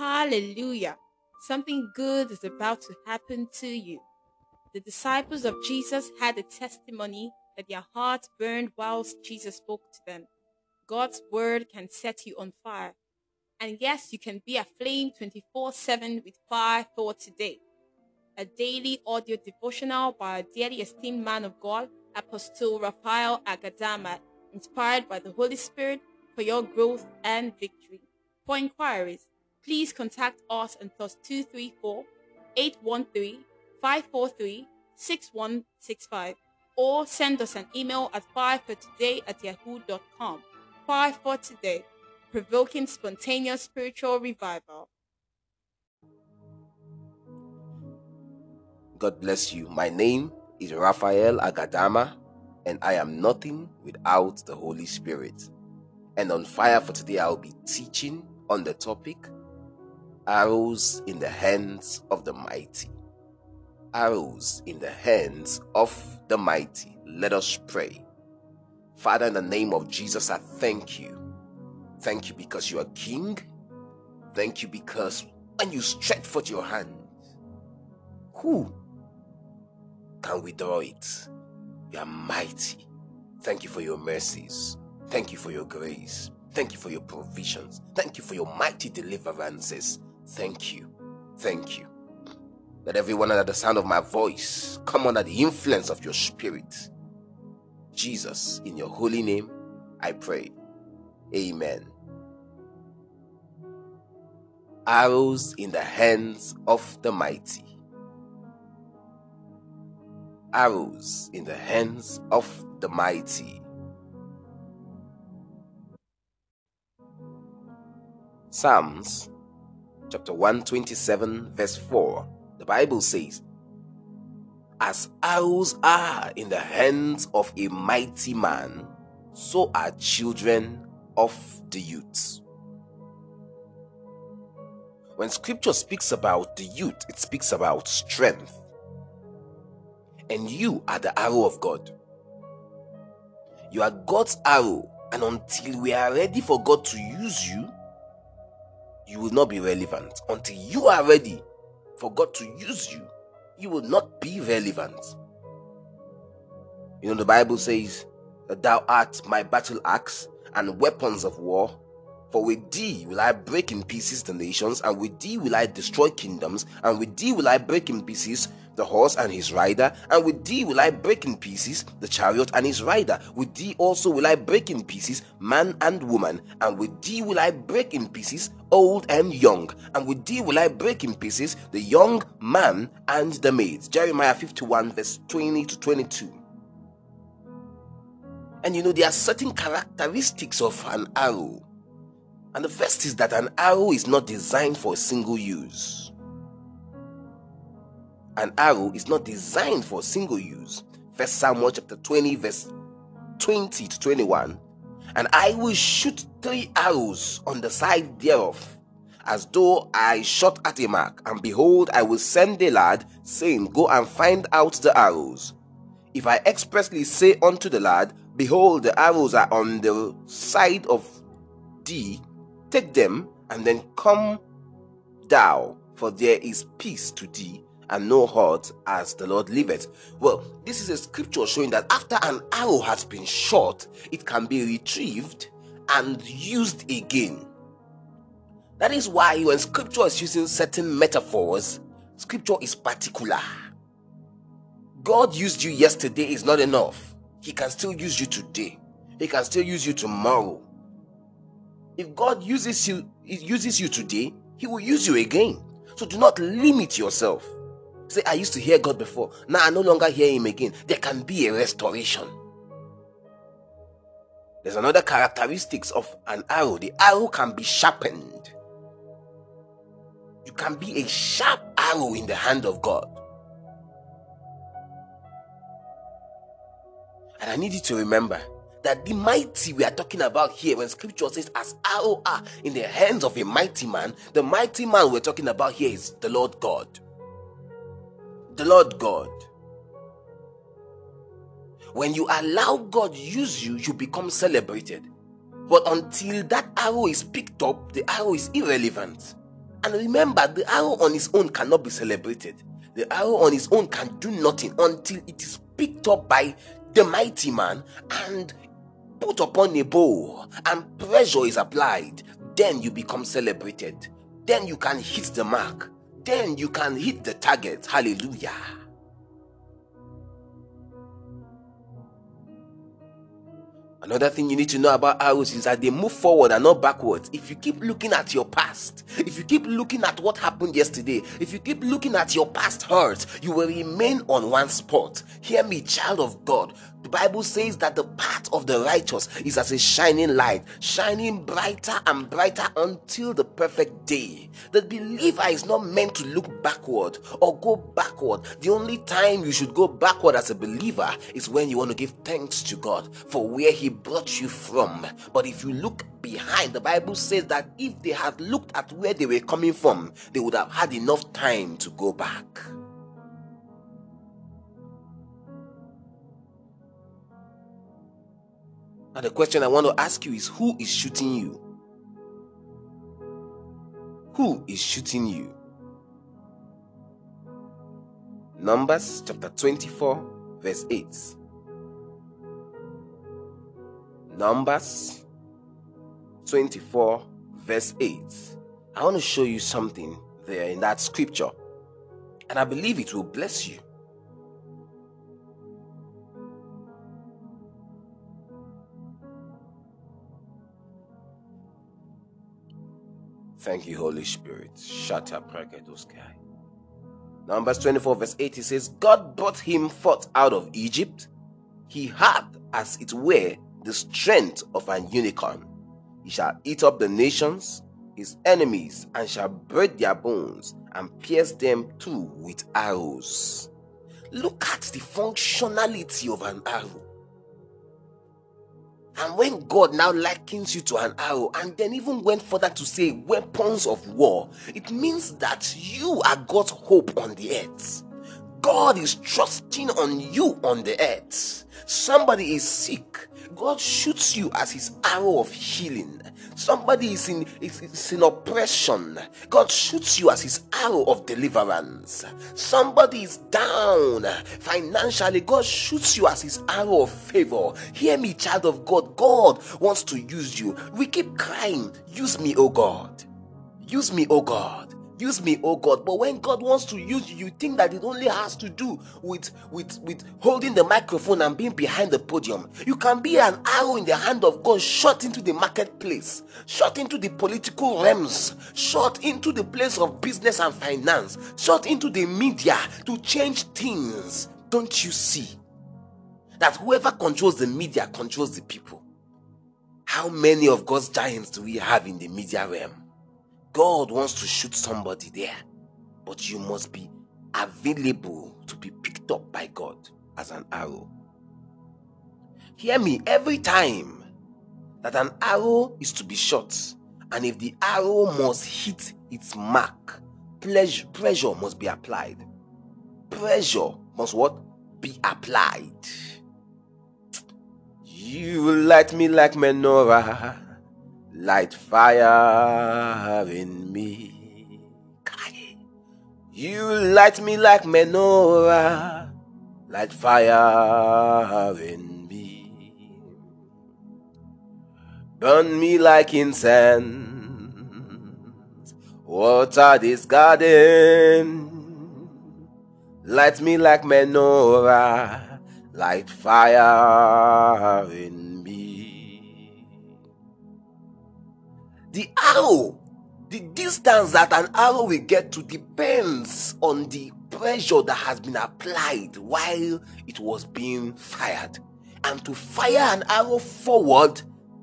Hallelujah. Something good is about to happen to you. The disciples of Jesus had a testimony that their hearts burned whilst Jesus spoke to them. God's word can set you on fire. And yes, you can be aflame 24 7 with fire for today. A daily audio devotional by a dearly esteemed man of God, Apostle Raphael Agadama, inspired by the Holy Spirit for your growth and victory. For inquiries, please contact us on plus 234 813 543 6165 or send us an email at firefortoday at yahoo.com. Fire for Today, provoking spontaneous spiritual revival. God bless you. My name is Raphael Agadama, and I am nothing without the Holy Spirit. And on fire for today, I'll be teaching on the topic Arrows in the Hands of the Mighty. Arrows in the hands of the mighty. Let us pray. Father, in the name of Jesus, I thank you. Thank you because you are King. Thank you because when you stretch forth your hand, who can withdraw it? You are mighty. Thank you for your mercies. Thank you for your grace. Thank you for your provisions. Thank you for your mighty deliverances. Thank you. Thank you. Let everyone under the sound of my voice come under the influence of your spirit. Jesus, in your holy name, I pray. Amen. Arrows in the hands of the mighty. Arrows in the hands of the mighty. Psalms chapter 127, verse 4, the Bible says, As arrows are in the hands of a mighty man, so are children of the youth. When scripture speaks about the youth, it speaks about strength. And you are the arrow of God. You are God's arrow, and until we are ready for God to use you, you will not be relevant. Until you are ready for God to use you, you will not be relevant. You know, the Bible says that thou art my battle axe and weapons of war. For with thee will I break in pieces the nations, and with thee will I destroy kingdoms, and with thee will I break in pieces the horse and his rider, and with thee will I break in pieces the chariot and his rider. With thee also will I break in pieces man and woman, and with thee will I break in pieces old and young, and with thee will I break in pieces the young man and the maid. Jeremiah 51, verse 20 to 22. And you know, there are certain characteristics of an arrow. And the first is that an arrow is not designed for a single use. An arrow is not designed for single use. First Samuel chapter 20, verse 20 to 21. And I will shoot three arrows on the side thereof, as though I shot at a mark. And behold, I will send a lad, saying, Go and find out the arrows. If I expressly say unto the lad, Behold, the arrows are on the side of thee, take them, and then come thou, for there is peace to thee, and no hurt as the Lord liveth. Well, this is a scripture showing that after an arrow has been shot, it can be retrieved and used again. That is why when scripture is using certain metaphors, scripture is particular. God used you yesterday is not enough. He can still use you today. He can still use you tomorrow. If God uses you uses you today, he will use you again. So do not limit yourself. Say, I used to hear God before. Now I no longer hear Him again. There can be a restoration. There's another characteristics of an arrow. The arrow can be sharpened. You can be a sharp arrow in the hand of God. And I need you to remember that the mighty we are talking about here, when scripture says, as arrow are in the hands of a mighty man, the mighty man we're talking about here is the Lord God the Lord God. When you allow God use you, you become celebrated. But until that arrow is picked up, the arrow is irrelevant. And remember, the arrow on its own cannot be celebrated. The arrow on its own can do nothing until it is picked up by the mighty man and put upon a bow and pressure is applied. Then you become celebrated. Then you can hit the mark. Then you can hit the target. Hallelujah. Another thing you need to know about arrows is that they move forward and not backwards. If you keep looking at your past, if you keep looking at what happened yesterday, if you keep looking at your past hurts, you will remain on one spot. Hear me, child of God. The Bible says that the path of the righteous is as a shining light, shining brighter and brighter until the perfect day. The believer is not meant to look backward or go backward. The only time you should go backward as a believer is when you want to give thanks to God for where He brought you from. But if you look behind, the Bible says that if they had looked at where they were coming from, they would have had enough time to go back. Now, the question I want to ask you is who is shooting you? Who is shooting you? Numbers chapter 24, verse 8. Numbers 24, verse 8. I want to show you something there in that scripture, and I believe it will bless you. Thank you, Holy Spirit. Shut up, guy. Numbers 24, verse 8, it says, God brought him forth out of Egypt. He had, as it were, the strength of an unicorn. He shall eat up the nations, his enemies, and shall break their bones and pierce them too with arrows. Look at the functionality of an arrow. And when God now likens you to an arrow and then even went further to say weapons of war, it means that you are God's hope on the earth. God is trusting on you on the earth. Somebody is sick. God shoots you as his arrow of healing. Somebody is in, is, is in oppression. God shoots you as his arrow of deliverance. Somebody is down financially. God shoots you as his arrow of favor. Hear me, child of God. God wants to use you. We keep crying, Use me, oh God. Use me, oh God. Use me, oh God. But when God wants to use you, you think that it only has to do with, with, with holding the microphone and being behind the podium. You can be an arrow in the hand of God, shot into the marketplace, shot into the political realms, shot into the place of business and finance, shot into the media to change things. Don't you see that whoever controls the media controls the people? How many of God's giants do we have in the media realm? God wants to shoot somebody there, but you must be available to be picked up by God as an arrow. Hear me, every time that an arrow is to be shot, and if the arrow must hit its mark, pleasure, pressure must be applied. Pressure must what? Be applied. You light me like menorah light fire in me. You light me like menorah, light fire in me. Burn me like incense, water this garden. Light me like menorah, light fire in The arrow, the distance that an arrow will get to depends on the pressure that has been applied while it was being fired. And to fire an arrow forward,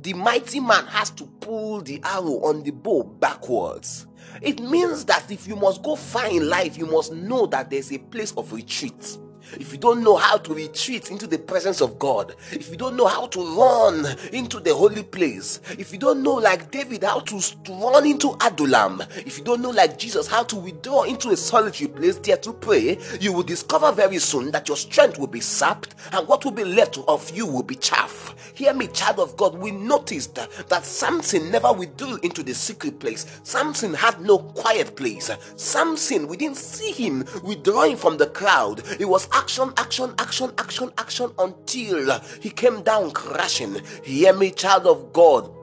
the mighty man has to pull the arrow on the bow backwards. It means that if you must go far in life, you must know that there's a place of retreat. If you don't know how to retreat into the presence of God, if you don't know how to run into the holy place, if you don't know, like David, how to run into Adullam, if you don't know, like Jesus, how to withdraw into a solitary place there to pray, you will discover very soon that your strength will be sapped and what will be left of you will be chaff. Hear me, child of God. We noticed that Samson never withdrew into the secret place. Samson had no quiet place. Samson, we didn't see him withdrawing from the crowd. It was action, action, action, action, action until he came down crashing. Hear me, child of God.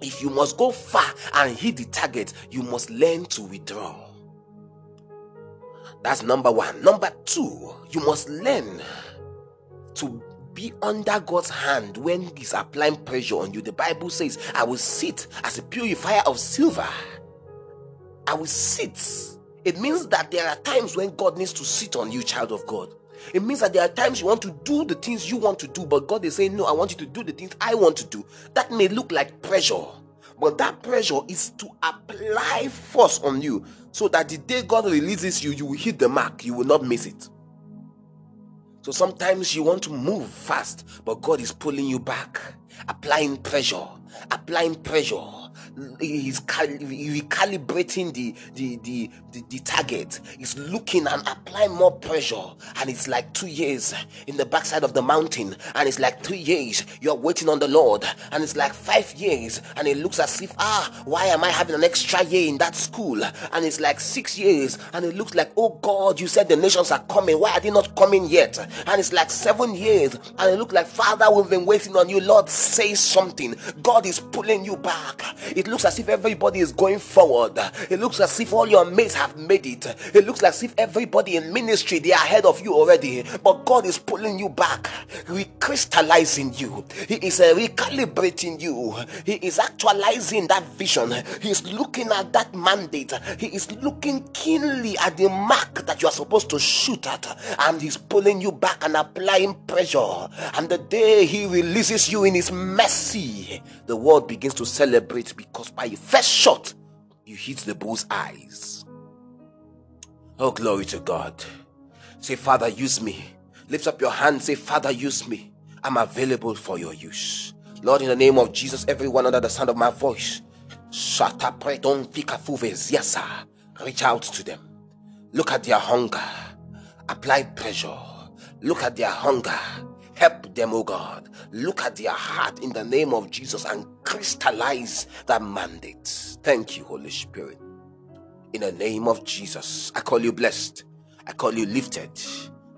If you must go far and hit the target, you must learn to withdraw. That's number one. Number two, you must learn to be under God's hand when He's applying pressure on you. The Bible says, I will sit as a purifier of silver. I will sit. It means that there are times when God needs to sit on you, child of God. It means that there are times you want to do the things you want to do, but God is saying, No, I want you to do the things I want to do. That may look like pressure, but that pressure is to apply force on you so that the day God releases you, you will hit the mark, you will not miss it. So sometimes you want to move fast, but God is pulling you back, applying pressure, applying pressure he's recalibrating the, the, the, the, the target. He's looking and applying more pressure. And it's like two years in the backside of the mountain. And it's like three years you're waiting on the Lord. And it's like five years. And it looks as if, ah, why am I having an extra year in that school? And it's like six years. And it looks like, oh God, you said the nations are coming. Why are they not coming yet? And it's like seven years. And it looks like, Father, we've been waiting on you. Lord, say something. God is pulling you back. It looks as if everybody is going forward. It looks as if all your mates have made it. It looks as if everybody in ministry they are ahead of you already. But God is pulling you back, recrystallizing you. He is uh, recalibrating you. He is actualizing that vision. He is looking at that mandate. He is looking keenly at the mark that you are supposed to shoot at, and he's pulling you back and applying pressure. And the day he releases you in his mercy, the world begins to celebrate because by your first shot, you hit the bull's eyes. Oh, glory to God. Say, Father, use me. Lift up your hand. Say, Father, use me. I'm available for your use. Lord, in the name of Jesus, everyone under the sound of my voice, shut up pray don't vika fuves yes, sir. Reach out to them. Look at their hunger. Apply pressure. Look at their hunger Help them, oh God. Look at their heart in the name of Jesus and crystallize that mandate. Thank you, Holy Spirit. In the name of Jesus, I call you blessed. I call you lifted.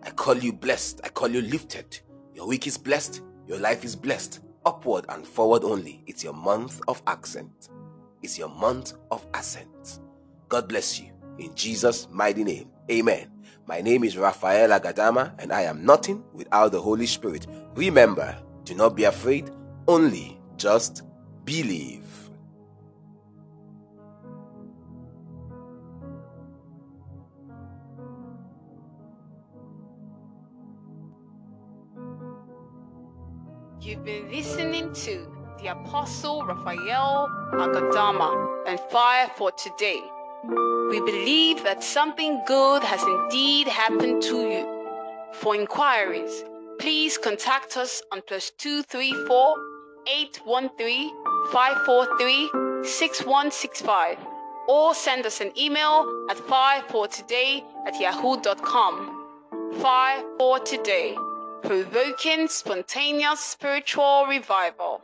I call you blessed. I call you lifted. Your week is blessed. Your life is blessed. Upward and forward only. It's your month of accent. It's your month of ascent. God bless you. In Jesus' mighty name. Amen. My name is Raphael Agadama, and I am nothing without the Holy Spirit. Remember, do not be afraid, only just believe. You've been listening to the Apostle Raphael Agadama and Fire for Today. We believe that something good has indeed happened to you. For inquiries, please contact us on plus 234 813 543 6165 or send us an email at firefortoday at yahoo.com. Fire for Today, provoking spontaneous spiritual revival.